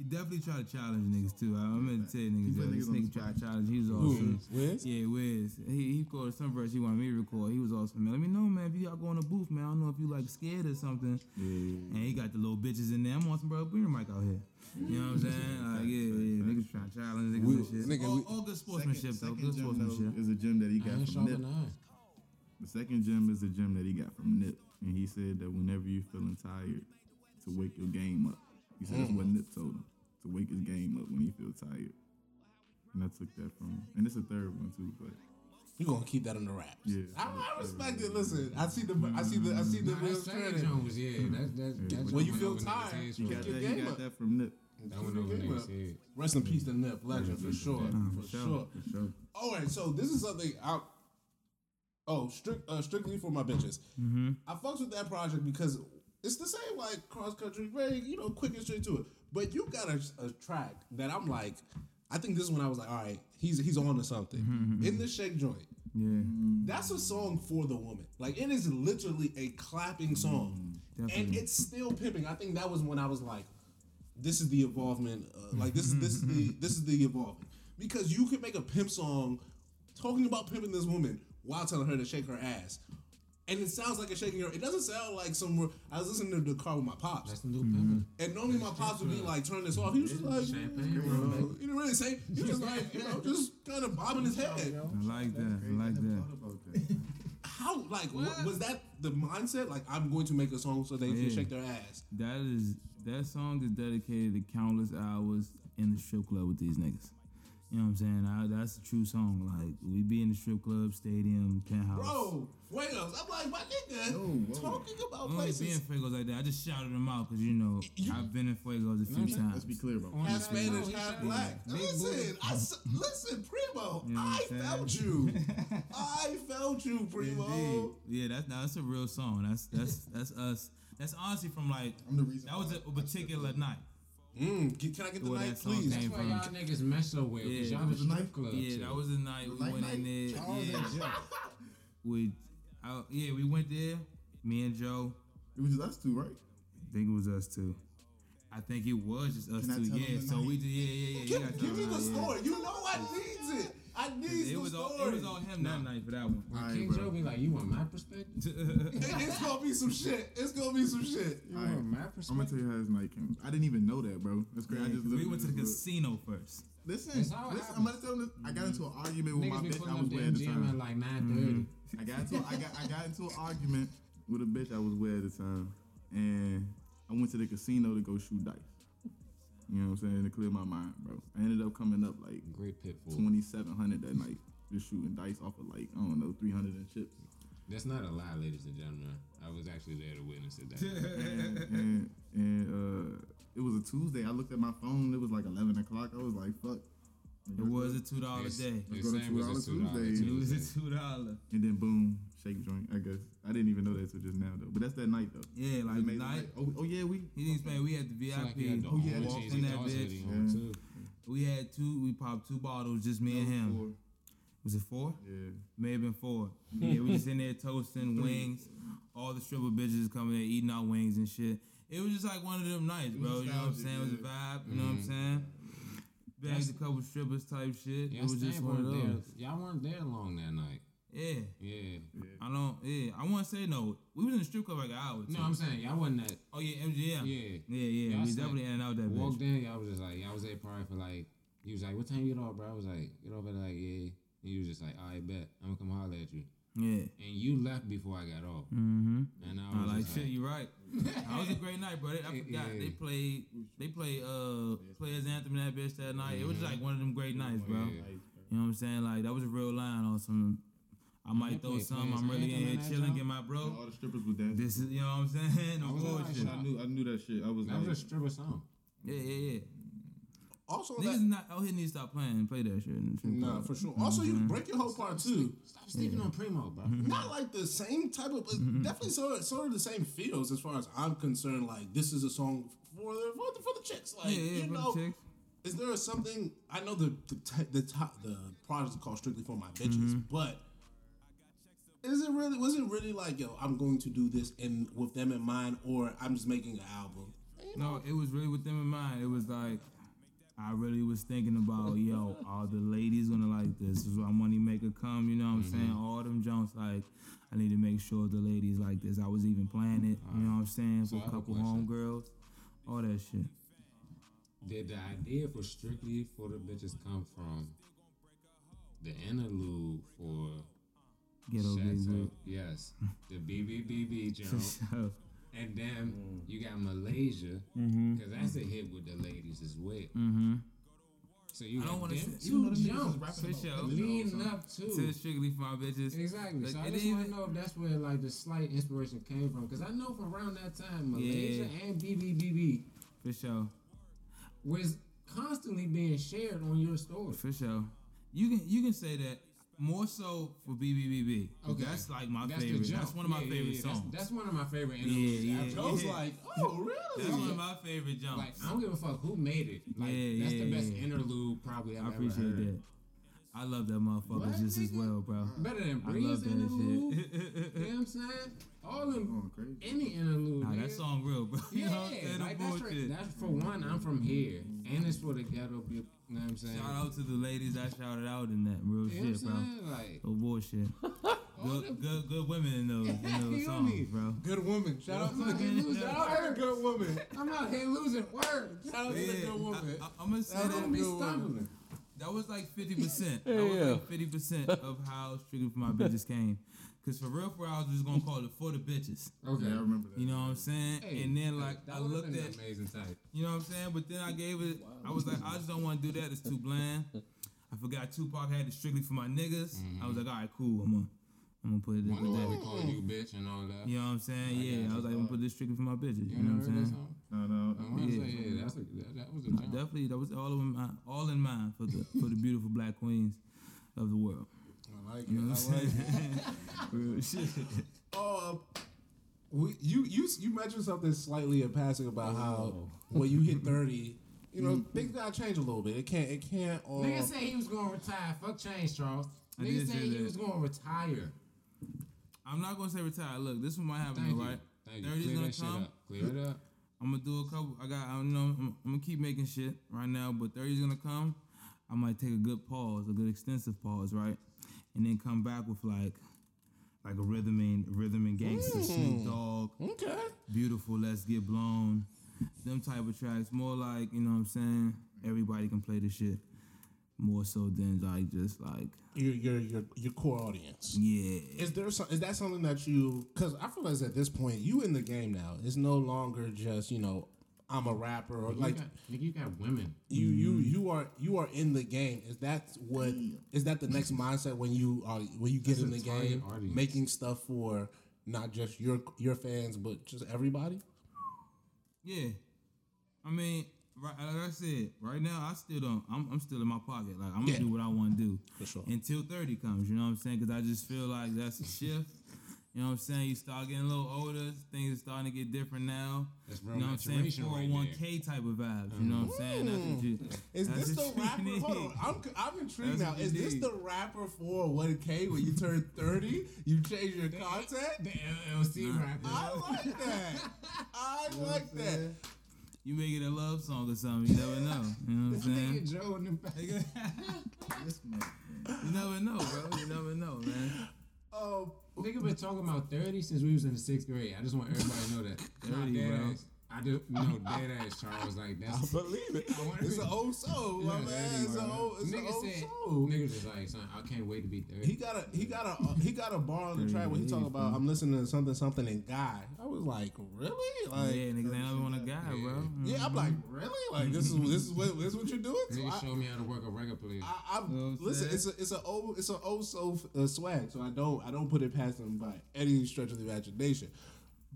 He definitely tried to challenge niggas too. I, I'm gonna tell you niggas, put yo, this niggas on nigga tried to challenge. He was awesome. Wiz? Yeah, Wiz. He he recorded some verse he wanted me to record. He was awesome, man. Let me know, man, if you all go in the booth, man. I don't know if you like scared or something. Yeah. And he got the little bitches in there. I'm on some bro, bring your mic out here. You know what I'm saying? *laughs* Like, yeah, yeah, niggas trying to challenge niggas and shit. nigga, all, all good sportsmanship though. second Good gem, sportsmanship. is a gem that he got Iron from sharper Nip. Than iron. The second gem is a gem that he got from Nip, and he said that whenever you're feeling tired, to wake your game up. He said that's what mm. Nip told him to wake his game up when he feels tired. And I took that from him. And it's a third one too, but You gonna keep that on the wraps? Yeah. I, I respect it. Listen, I see the, I see the, I see the Nah, real that second trend. joint was, yeah, mm-hmm. that's, that's, that's When you feel went over niggas' tired, You got that. your He game got up. that from Nip. That went over niggas' head. Rest in peace to Nip, legend for sure, for sure. For sure. All right, so this is something I. Oh, strict, uh, strictly for my bitches. Mm-hmm. I fucks with that project because it's the same like cross country, very you know quick and straight to it. But you got a, a track that I'm like, I think this is when I was like, all right, he's he's on to something Mm-hmm, in the shake joint. Yeah. That's a song for the woman. Like it is literally a clapping song, and it's still pimping. I think that was when I was like, this is the evolvement. Uh, like this is this is the *laughs* this is the evolving because you can make a pimp song talking about pimping this woman while telling her to shake her ass. And it sounds like a shaking her. It doesn't sound like some. I was listening to the car with my pops, That's the new pimpin'. and normally my pops would be like, "Turn this off." He was just like, Champagne, you know, he didn't really say. He was just like, you know, just kind of bobbing his head. I like that. I like that. That. *laughs* How like what, was that the mindset? Like I'm going to make a song so they can Yeah. shake their ass. That is that song is dedicated to countless hours in the strip club with these niggas. You know what I'm saying? I, that's a true song. Like we be in the strip club, stadium, penthouse. Bro, Fuegos. I'm like, my nigga, Yo, talking about I only be in. Fuegos like that. I just shouted them out because you know You- I've been in Fuegos a few times. Let's times. be clear about Half that. Spanish, he half said- black. Big Listen, booty. I s- listen, Primo. You know I I'm felt you. *laughs* I felt you, Primo. Indeed. Yeah, that's that's a real song. That's that's that's us. That's honestly from like I'm the reason that was a, a particular night. Mm, get- can I get the Where night, please? came That's why y'all niggas mess so well. Yeah, Cause y'all it the was a night- club. Yeah, shit. that was the night we Light went in there. Charles Yeah. and Joe. we, I, yeah, we went there. Me and Joe. It was just us two, right? I think it was us two. I think it was just us Can I two. tell Yeah. them the So night? we did. Yeah, yeah, yeah. Give, give me the that, yeah. story. You know I needs it. I need It the was all it was on him that night for that one. When Alright, King bro. Joe be like, you want my perspective? *laughs* it's gonna be some shit. It's gonna be some shit. You Alright. want my perspective? I'm gonna tell you how this night came. I didn't even know that, bro. That's great. I just we literally went to the just casino first. Listen, That's how it listen. I'm gonna tell you this. I got into an argument with my Niggas be bitch I was the with at the MGM at time. like 9.30. Mm-hmm. I got into I got I got into an argument with a bitch I was with at the time, and I went to the casino to go shoot dice. You know what I'm saying to clear my mind, bro. I ended up coming up like Great pitfall. twenty seven hundred that night, just shooting dice off of like I don't know three hundred and chips. That's not a lie, ladies and gentlemen. I was actually there to witness it. That *laughs* and and, and uh, it was a Tuesday. I looked at my phone. It was like eleven o'clock. I was like, "Fuck." It was a two dollar It's- day. it's go to a $2 $2 Tuesday. It was Tuesday. a two dollar. And then boom, shake joint. I guess I didn't even know that till just now though. But that's that night though. Yeah, like It the night. Oh, oh yeah, we. He didn't explain. We had the It's like VIP. you had the Oh, yeah, walked in that bitch. Yeah. We had two. We popped two bottles, just me and him. Was it four? Yeah. May have been four. Yeah, we just in there toasting *laughs* wings. All the stripper bitches coming there eating our wings and shit. It was just like one of them nights, bro. You know what I'm nostalgic, saying? It was a vibe. You know what I'm mm-hmm. saying? Bagged a couple strippers type shit. Y'all it was just one of those. there. Y'all weren't there long that night. Yeah. Yeah. I don't. Yeah, I want to say no. We was in the strip club like an hour. No, too. I'm saying y'all wasn't that. Oh yeah, MGM. Yeah. Yeah, yeah. Y'all we definitely in and out that bitch. Walked in, y'all was just like, y'all was there probably for like, he was like, what time you get off, bro? I was like, get off at like, yeah. And you was just like, I bet. I'm gonna come holler at you. Yeah. And you left before I got off. Mm-hmm. And I I was like just shit. like, You right. that was a great night, bro. They- I *laughs* forgot yeah. they played. They played uh players anthem in that bitch that night. It was like one of them great nights, bro. Yeah. You know what I'm saying? Like that was a real line on some. I might throw some. I'm really in here chilling, joint? get my bro. All the strippers was dancing. This is you know what I'm saying. No I was bullshit. I knew I knew that shit. I was That like, was a stripper song. Yeah, yeah, yeah. Also, Niggas that, not oh, out here need to stop playing and play that shit. in nah, for sure. Also, you can break your whole part too. Stop sleeping on Primo, bro. Mm-hmm. Not like the same type of, but mm-hmm. definitely sort of, sort of the same feels as far as I'm concerned. Like this is a song for the for the, for the chicks. Like Yeah, yeah, you for the know, chicks. is there something? I know the the t- the top the project is called strictly for my bitches, mm-hmm. but is it really? Was it really like yo? I'm going to do this and with them in mind, or I'm just making an album? No, it was really with them in mind. It was like I really was thinking about, yo, all the ladies gonna like this. This is why Money Maker come, you know what I'm mm-hmm. saying? All them junks like I need to make sure the ladies like this. I was even planning it, you know what I'm saying, So for I a have a couple homegirls. All that shit. Did the idea for strictly for the bitches come from the interlude for Ghetto Big Shaq? Wig. Yes, the BBBB *laughs* jump, and then you got Malaysia Mm-hmm. because that's a hit with the ladies as well. Mm-hmm. So you I don't got wanna them two even though them niggas was jumps For sure. Lizzo, leading son. up To to. strictly for my bitches. Exactly. So I just want to know if that's where like the slight inspiration came from. Because I know from around that time, Malaysia and BBBB For sure. was constantly being shared on your story. For sure. You can you can say that more so for BBBB. Okay. That's like my That's favorite. That's one of my Yeah, yeah, favorite yeah. That's- songs. That's, one of my favorite Yeah, interludes. yeah. ever. I was like, *laughs* oh really? That's one of my favorite jumps. Like I don't give a fuck who made it. Like Yeah, that's yeah, the best yeah. interlude probably I've I ever appreciate heard. that. I love that motherfucker What, just as well, bro. Better than I Breeze love that interlude. shit. You know *laughs* what I'm saying? All them Going crazy. any interlude. Nah, nigga. that song real, bro. *laughs* You Yeah, know what I'm saying? like that's, bullshit. for, that's for one. I'm from here, and it's for the ghetto. You know what I'm saying? Shout out to the ladies I shouted out in that real You shit, bro. saying? Like, No bullshit. *laughs* good, good, good women in those, in *laughs* those songs, bro. Good woman. Shout out to the I'm out Shout out to the good woman. I'm out here losing words. Shout out to the good woman. I, am gonna say that. to I'm be good woman. stumbling. That was like fifty percent. *laughs* That was like fifty percent of how strictly for my bitches came. Cause for real, for I was just gonna call it for the bitches. Okay. Yeah, I remember that. You know what I'm saying? Hey, and then like that I looked at, amazing type. you know what I'm saying? But then I gave it. I was like, I just don't want to do that. It's too bland. I forgot Tupac had it strictly for my niggas. I was like, all right, cool. I'm gonna, I'm gonna put it in One with that we that. call you bitch and all that. You know what I'm saying? I Yeah, I was like, I'm gonna put this strictly for my bitches. You You know what heard I'm that saying? song? No, no. I want to Yeah. say, yeah, that's a, that, that was a Nah, jump. definitely, that was all in mind, all in mind for the for the beautiful black queens of the world. I like mm-hmm. it. You know what I I'm like it. saying? Real shit. Uh, we, you you you mentioned something slightly in passing about how Oh. when you hit thirty, you know mm-hmm. things gotta change a little bit. It can't it can't all. Nigga said he was gonna retire. Fuck change, Charles. I Nigga said he was gonna retire. I'm not gonna say retire. Look, this one might happen, Thank you. right? Thank you. 30's Clear gonna that shit come. up. Clear it up. I'm gonna do a couple. I got. I don't know. I'm, I'm gonna keep making shit right now, but 30's gonna come. I might take a good pause, a good extensive pause, right, and then come back with like, like a rhythm and rhythm and gangster, Mm. Snoop Dogg, Okay. beautiful, let's get blown, them type of tracks. More like you know what I'm saying. Everybody can play the shit. More so than like just like Your your your your core audience. yeah. Is there some, is that something that you? Because I feel like at this point, you in the game now. It's no longer just you know I'm a rapper or like you got, you got women. you you mm-hmm. you are you are in the game. Is that what is that the next mindset when you are when you get in the game, audience. making stuff for not just your your fans but just everybody? Yeah, I mean, right, like I said, right now I still don't. I'm, I'm still in my pocket. Like I'm gonna Yeah. do what I want to do For sure. until thirty comes. You know what I'm saying? Because I just feel like that's a shift. You know what I'm saying? You start getting a little older. Things are starting to get different now. That's real you know what I'm saying? maturation right Mm-hmm. 401k type of vibes. You know what I'm saying? That's what you. Is that's this the what you rapper? need. Hold on, I'm I'm intrigued That's now. what you Is this need. the rapper for 1K when you turn 30? You change your content? The LLC rapper. I like that. I like that. You make it a love song or something. You never know. You know what I'm saying? Joe in the back. *laughs* This motherfucker. You never know, bro. You never know, man. Um, Nigga been talking about 30 since we was in the sixth grade. I just want everybody to know that. *laughs* 30, dead bro. ass. I do you know dead ass Charles like that's. I that's believe it. *laughs* I It's an old soul, my Yeah, man. 30, It's an old, it's an Nigga old said, soul. niggas just like, son, I can't wait to be 30. He got a he got a uh, he got a bar on the track where he talking about I'm listening to something something and guy. I was like, really? Like, yeah, niggas ain't never want a guy, bro. yeah, I'm like, really? Like this is this is what this is what you're doing? So Nigga I, me how to work a record player. I, I'm, You know I'm listen, saying? it's a it's a old it's an old soul uh, swag, so I don't I don't put it past him by any stretch of the imagination.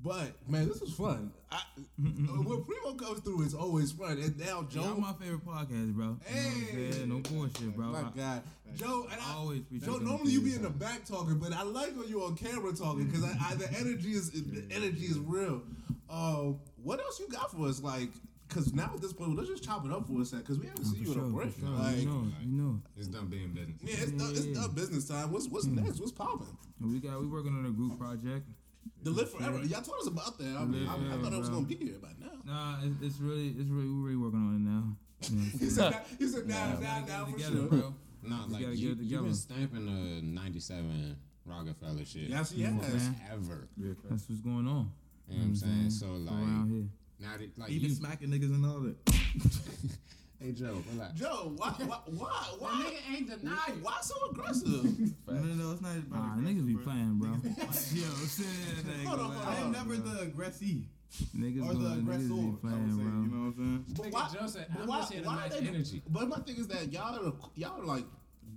But man, this was fun. I, uh, when Primo comes through, it's always fun. And now Joe, Y'all my favorite podcast, bro. You know what I'm saying? No bullshit, bro. my I- God, Joe, and I I, always appreciate Joe. Normally you be in the back talking, but I like when you on camera talking because I, I, the energy is the energy is real. Um, what else you got for us? Like, because now at this point, let's just chop it up for a sec because we haven't seen you in a Sure, break. sure. Like, you know, you know. It's done being business. yeah, it's done, it's done business time. What's what's next? What's popping? We got we working on a group project. The live forever. Y'all told us about that. I, mean, Live I, I Forever, thought I was gonna be here by now. Nah, it's, it's really it's really we're really working on it now. You know He saying? said, he said, down, down, Gotta down get for it sure. together, bro. No, We like you, get you've been stamping the '97 Rockefeller shit. Yes, he has. Ever. That's what's going on. You know what I'm saying? So like, here. now that like Even you, smacking niggas and all that. *laughs* hey Joe, relax. Joe, why, why, why, *laughs* why, ain't denying. why so aggressive? No, no, no, it's not about Nah, aggressive, niggas be bro. playing, bro. *laughs* Yo, shit, Hold on, man. hold I am never the aggressee Niggas, or going, the niggas aggressor. be playing, say, bro. You know what I'm saying? But why, Joe said, but I'm why, just here to why match they, energy. But my thing is that y'all are y'all are like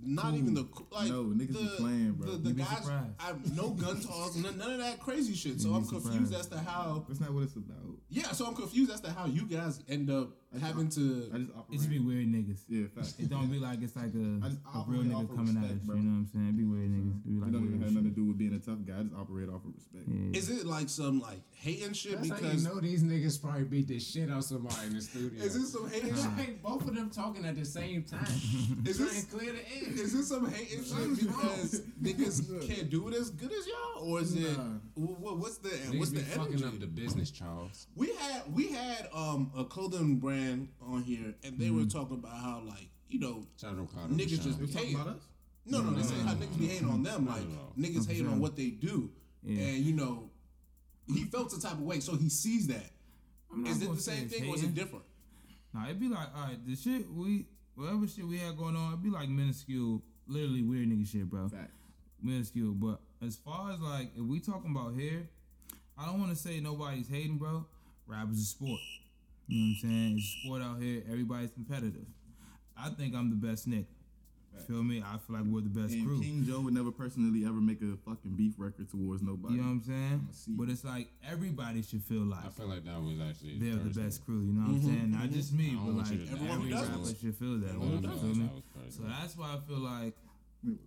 not even the like No, niggas the, be playing, bro. The, the guys, surprised. I no gun talk, none, none of that crazy shit. So You'd I'm be confused surprised. as to how. That's not what it's about. Yeah, so I'm confused as to how you guys end up having I to. just operate. It just be weird niggas. Yeah, facts. It don't be like it's like a, I just a real nigga of coming at us. bro. You know what I'm saying? It be weird niggas. It be It like don't even have nothing to do with being a tough guy. I just operate off of respect. Yeah. Is it like some like hating shit That's how you because? know these niggas probably beat the shit out somebody in the studio. Is this some hating It's shit? like *laughs* both of them talking at the same time. *laughs* Is trying this- to clear the air. Is this some hating shit because niggas *laughs* can't do it as good as y'all, or is it? Nah. wh- wh- What's the what's be the fucking energy? up the business, Charles. We had we had um a clothing brand on here, and they were mm-hmm. talking about how like you know Shout out Carter niggas just Rashawn. be hating. about us? No, no, they say how mm-hmm. niggas be hating on them, like niggas hating on what they do, Yeah. and you know he felt the type of way, so he sees that. I'm Is it the same it's thing or is it different? Nah, it'd be like, all right, the shit we, whatever shit we had going on, it'd be like minuscule, literally weird nigga shit, bro. Facts. Minuscule. But as far as like, if we talking about hair, I don't want to say nobody's hating, bro. Rap is a sport. You know what I'm saying? It's a sport out here. Everybody's competitive. I think I'm the best nigga. Feel me? I feel like we're the best And crew. King Joe would never personally ever make a fucking beef record towards nobody. You know what I'm saying? see. But it's like everybody should feel like I feel like that was actually they're the best crew. You know what I'm mm-hmm. saying? Not mm-hmm. just me, but like Everyone who every does rapper it. should feel that. Way, You feel me? So that's why I feel like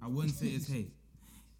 I wouldn't say it's hate.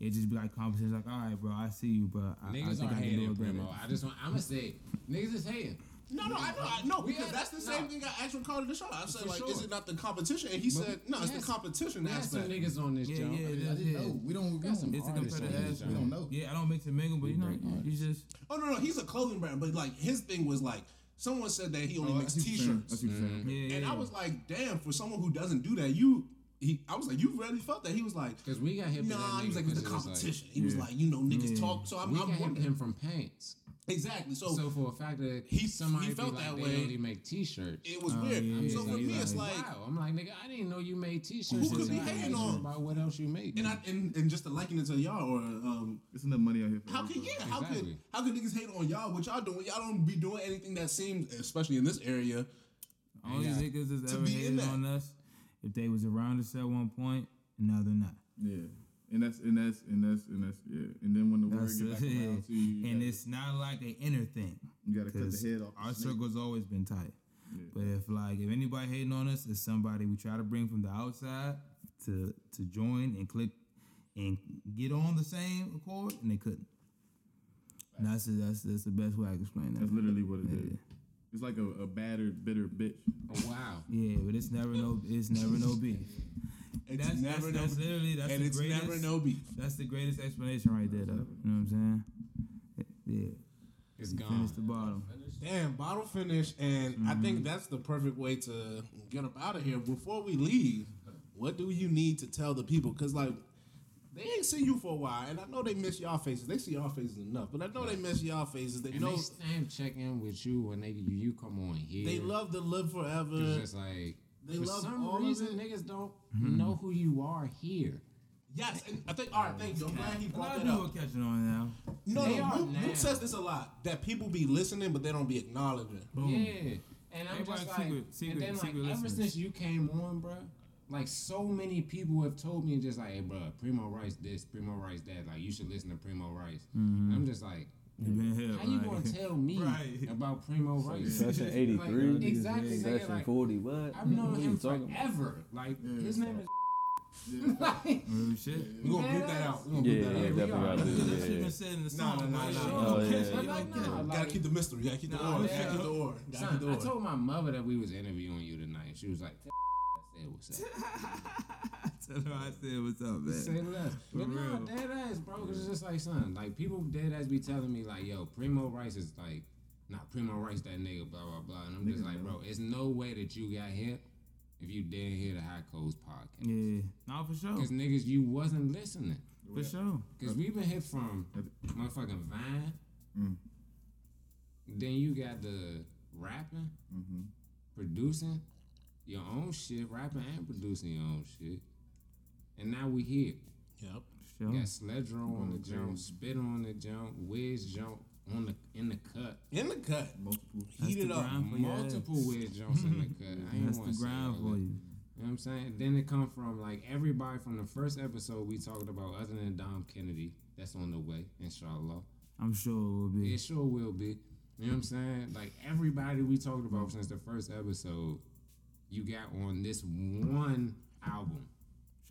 It just be like conversations like, all right, bro, I see you, but I, I Niggas think are I can do hating, it better. Primo. I just want, I'm gonna say, niggas is hating. No, no, I know, I know, because had- that's the no. same thing I asked Ricardo the show. I said, For like, sure. is it not the competition? And he But said, no, it's the competition We had some niggas on this Yeah, jump. yeah, I that's didn't it. We don't. We Got don't. some It's a competitive on this aspect. We don't know. Yeah, I don't mix and mingle, but you know, break you just Oh no, no, he's a clothing brand, but like his thing was like someone said that he only Oh, makes see what you're saying. I T-shirts, see what yeah, mm-hmm. and yeah. I was like, damn, for someone who doesn't do that, you. He, I was like, you really felt that? He was like, Because we got hip to that nah. He was nigga like, it's 'cause the it was competition. he was like, you know, niggas Yeah. talk. So I'm, we I'm got hip him from pants. Exactly. So, So for a fact that He- somebody he be felt like that they way. only make T-shirts. it was Oh, weird. yeah, I'm so for me, it's like, wow. I'm like, nigga, I didn't know you made T-shirts. Who could be hating on- about what else you make? and I and, and just to liken it to y'all or um, It's enough money out here. For How could everybody. yeah? How could how could niggas hate on y'all? What y'all doing? Y'all don't be doing anything that seems, especially in this area. only Yeah. niggas that's To ever be hated on us if they was around us at one point, point. now they're not. Yeah. And that's and that's and that's and that's yeah. And then when the word That's get back it. around to you, you and gotta, it's not like an inner thing. you gotta cut the head off. the our snake. circle's always been tight. Yeah. But if like if anybody hating on us, it's somebody we try to bring from the outside to to join and click and get on the same accord, and they couldn't. And that's the, that's that's the best way I can explain that. That's literally what it is. Yeah. It's like a, a battered, bitter bitch. Oh, wow. Yeah, but it's never no it's never no beef. It's That's, never that's, no, that's literally that's and the it's greatest. never no beef. That's the greatest explanation right there, though. You know what I'm saying? Yeah, It's gone. finish the bottom. Damn, bottle finish, and I Mm-hmm. think that's the perfect way to get up out of here. Before we leave, what do you need to tell the people? Because like they ain't seen you for a while, and I know they miss y'all faces. They see y'all faces enough, but I know they miss y'all faces. They And know they stand check in with you when they you, you come on here. they love to live forever. It's just like They for love some all of reason it. niggas don't Mm-hmm. know who you are here. Yes, and I think. All right, thank you. I'm glad he A lot brought of that people up. catching on now. No, They no, Luke, now. Luke says this a lot that people be listening, but they don't be acknowledging. Yeah, and I'm Everybody just like, secret- secret- and then like secret ever listeners. since you came on, bro, like so many people have told me just like, hey, bro, Primo Rice this, Primo Rice that, like you should listen to Primo Rice. And I'm just like, You been here, how you right? gonna tell me *laughs* Right. about Primo Rice? Session Like, 83. exactly, nigga, Session like, 40. What? I've known him talking about? forever. Like his name is. *laughs* like, Real shit. We gonna beat that out. We gonna Yeah, yeah, that out. definitely are. gotta do That yeah. been said in the Nah, song. nah, nah, right? nah. You Oh, yeah. catch it, But you like, nah, oh, like, Gotta keep the mystery. Gotta keep the Nah. Gotta keep the order. Gotta Son, keep the I told my mother that we was interviewing you tonight. She was like, "Say what's up." *laughs* I said what's up, man. Say less. But no, dead ass, bro. Cause it's just like, son, like people dead ass be telling me like, yo, Primo Rice is like, not Primo Rice that nigga, blah blah blah. And I'm just like, bro, it's no way that you got hit if you didn't hear the High Coast podcast. Yeah, no, for sure, Cause niggas, you wasn't listening. for sure. Cause we've been hit from motherfucking Vine. Mm. Then you got the rapping, Mm-hmm. producing your own shit, rapping and producing your own shit. And now we here. Yep. Sure. Got Sledro on the jump, Spit on the jump, Wiz jump on the in the cut. In the cut. Multiple. Heat it the up. grind for your Multiple ass. Wiz jumps in the *laughs* cut. I ain't want to grind for you. You know what I'm saying? Then it come from like everybody from the first episode we talked about, other than Dom Kennedy, that's on the way, inshallah. I'm sure it will be. It sure will be. You know what I'm saying? Like everybody we talked about since the first episode, you got on this one album.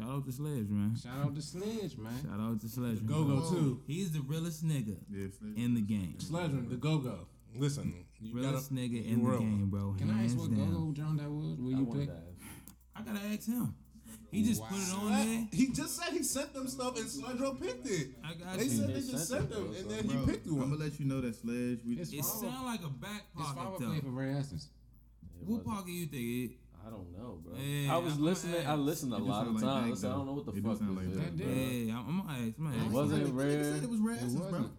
Shout out to Sledge, man. Shout out to Sledge, man. Shout out to Sledge. Go go too. He's the realest nigga Yeah, in the game. Sledger, the go go. Listen, you gotta. Realest nigga in the game, bro. Can I Hands ask what Go Go John that was? Will you pick? I gotta ask him. He just put it on there. He just said he sent them stuff and Sledro picked it. I got They you. said they They just sent sent it, them and then Bro, he picked one. I'm gonna let you know that Sledge. We It's It sound like a back His father pocket played for though. Rare Essence. What wasn't- pocket you think? It, I don't know, bro. Yeah, I was I'ma listening. I listened a It lot of like times. Bank, I don't know what the It fuck sound this like is. That bro. did. yeah, I'm, I'm gonna ask. I'm gonna It ask. wasn't I think rare. he said it was Red It Essence, bro. wasn't.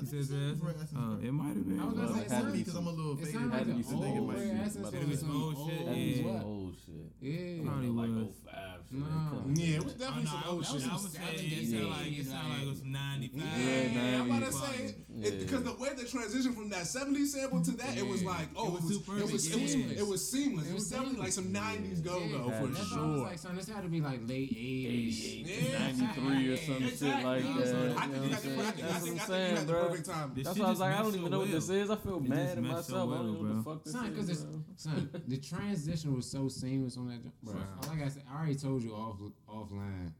I think he says said it that. Rare Essence. Uh, it might have been. I was gonna it say had to be because I'm a little It faded. sounded Had like to an be old nigga Ray might be- Essence. It was old shit, yeah. Old shit. Yeah. Probably like was. 05 shit. No. Yeah, it was. Oh, definitely some old shit. I was saying it Yeah. sound like it sound like it was 95. Yeah, I'm about to say Yeah. because the way the transition from that '70s sample to that, it was like, oh, It was it was, it was, seamless. it was seamless. It It was was definitely like some '90s go go for that's why I sure. like, son, this had to be like late 80s. 93 or some shit like that. you I know think what you I'm got the saying? I think, I That's think, what I I'm think you saying, got the bro. Perfect time. That's why I was like, I don't so even know what this is. I feel It mad at meshed so myself. I don't know what the fuck this Son, is. because it's son, the transition was so seamless on that. jump. Bro, like I said, I already told you off offline.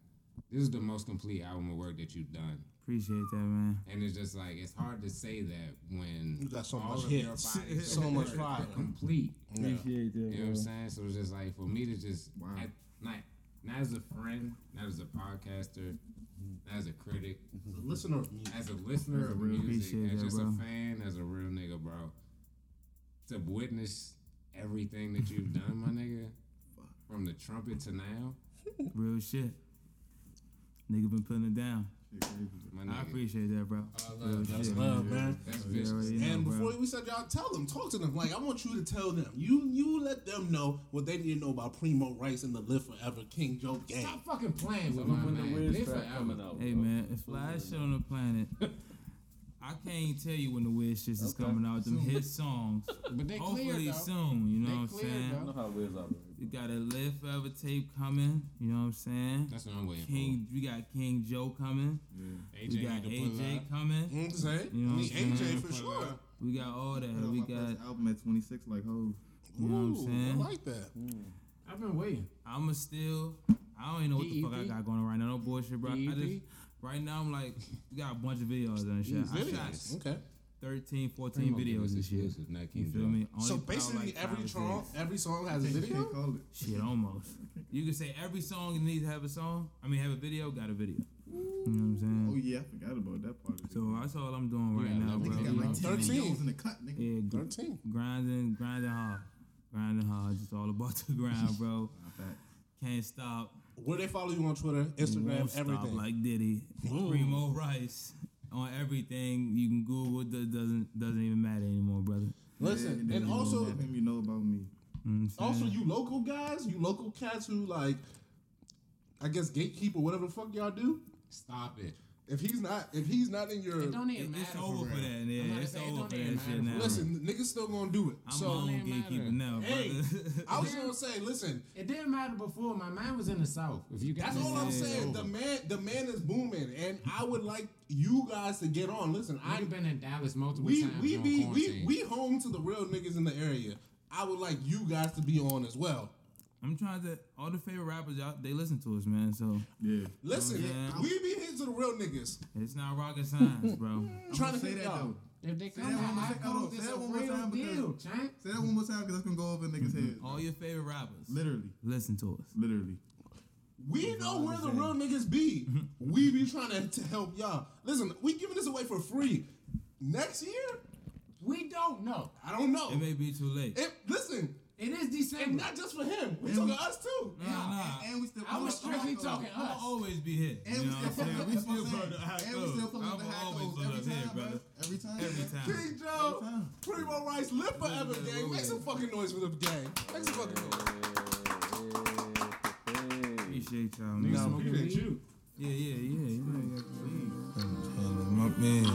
this is the most complete album of work that you've done. Appreciate that, man. And it's just like it's hard to say that when You got so all much of your hits, *laughs* so much fire. *laughs* complete. Appreciate that. You know what I'm saying? So it's just like for me to just Wow. at- not not as a friend, not as a podcaster, not as a critic, The listener of music. as a listener As a of real- music, as that, just bro. a fan, as a real nigga, bro. To witness everything that you've done, my nigga, from the trumpet to now, Real shit. Nigga been putting it down. Shit I appreciate that, bro. Real That's shit. love, man. That's You vicious. already know, And bro. before we said y'all tell them, talk to them. Like I want you to tell them. You you let them know what they need to know about Primo Rice and the Live Forever King Joe gang. Stop fucking playing with When my the man. weird Live forever. coming out. Hey bro. man, it's fly shit on the planet. *laughs* I can't tell you when the weird shit is Okay. coming out. Them hit songs. But they clear Hopefully though. soon. You know They what I'm clear, saying? I know how Wiz operate. We got a Live Forever tape coming. You know what I'm saying? That's what I'm waiting King, we got King Joe coming. for. We got need to pull AJ coming. You know what I'm saying? You know what I'm AJ for sure. We got all that. Put We my got. first album at 26, like ho. You know what I'm Ooh, saying? I like that. I've been waiting. I'ma still. I don't even know what the fuck I got going on right now. No bullshit, bro. I just right now I'm like, we got a bunch of videos and shit. I shot Videos. Okay. 13, 14 videos this year. exclusive, not You feel me? Only So basically, like, every five song, every song has a video. call it. Shit, almost. You can say every song needs to have a song. I mean, have a video. Got a video. You know what I'm saying? Oh yeah, I forgot about that part. Of it. So that's all I'm doing right got now, bro. Got like what I'm 10 saying? Thirteen. videos in the cut, nigga. Yeah, gr- Thirteen. grinding, grinding hard, grinding hard. Just all about the grind, bro. *laughs* Can't stop. Where they follow you on Twitter, Instagram, Won't stop everything. like Diddy. Primo Rice on everything. You can Google. It doesn't doesn't even matter anymore, brother. Listen, then and also, know about him, you know about me. You know also you local guys, you local cats who like, I guess gatekeeper, whatever the fuck y'all do. Stop it. If he's not, if he's not in your, It don't even It- matter. it's over for that. I'm Yeah, about it's over for that shit now. listen, niggas still gonna do it. I'm so my own Don't even gatekeeper matter. now, Hey. I was gonna say, listen, It didn't matter before. My man was in the south. If you guys, That's all I'm saying. The man, the man is booming, and I would like you guys to get on. Listen, I I've been in Dallas multiple we times. we during be we we home to the real niggas in the area. I would like you guys to be on as well. I'm trying to. All the favorite rappers out, they listen to us, man. So Yeah. Listen, Yeah. we be here to the real niggas. it's not rocket science, bro. I'm trying to say that though. If they Say come that one out, more I time. Hold on, say that a one more real time because- deal, champ. Say that one more time because that's gonna go over niggas' mm-hmm. heads. All your favorite rappers, Literally, listen to us. literally. We know where the real niggas be. Mm-hmm. we be trying to, to help y'all. Listen, we giving this away for free. Next year, We don't know. I don't know. It may be too late. It- listen, It is decent. and not just for him. We And talking we- us too. Nah, nah. And we still. I was strictly talking us. I'ma always be here. And you we know what I'm still saying? We still I'm put saying. the high And we still fucking the I'ma high always codes every us here, time, brother. bruh. Every time. Every time. King Joe, time. Primo Rice, live forever, gang. Make some fucking noise for the gang. Make some fucking noise. Appreciate y'all, Niggas man. smoking weed. Yeah, yeah, yeah. You know, you got the weed. My man.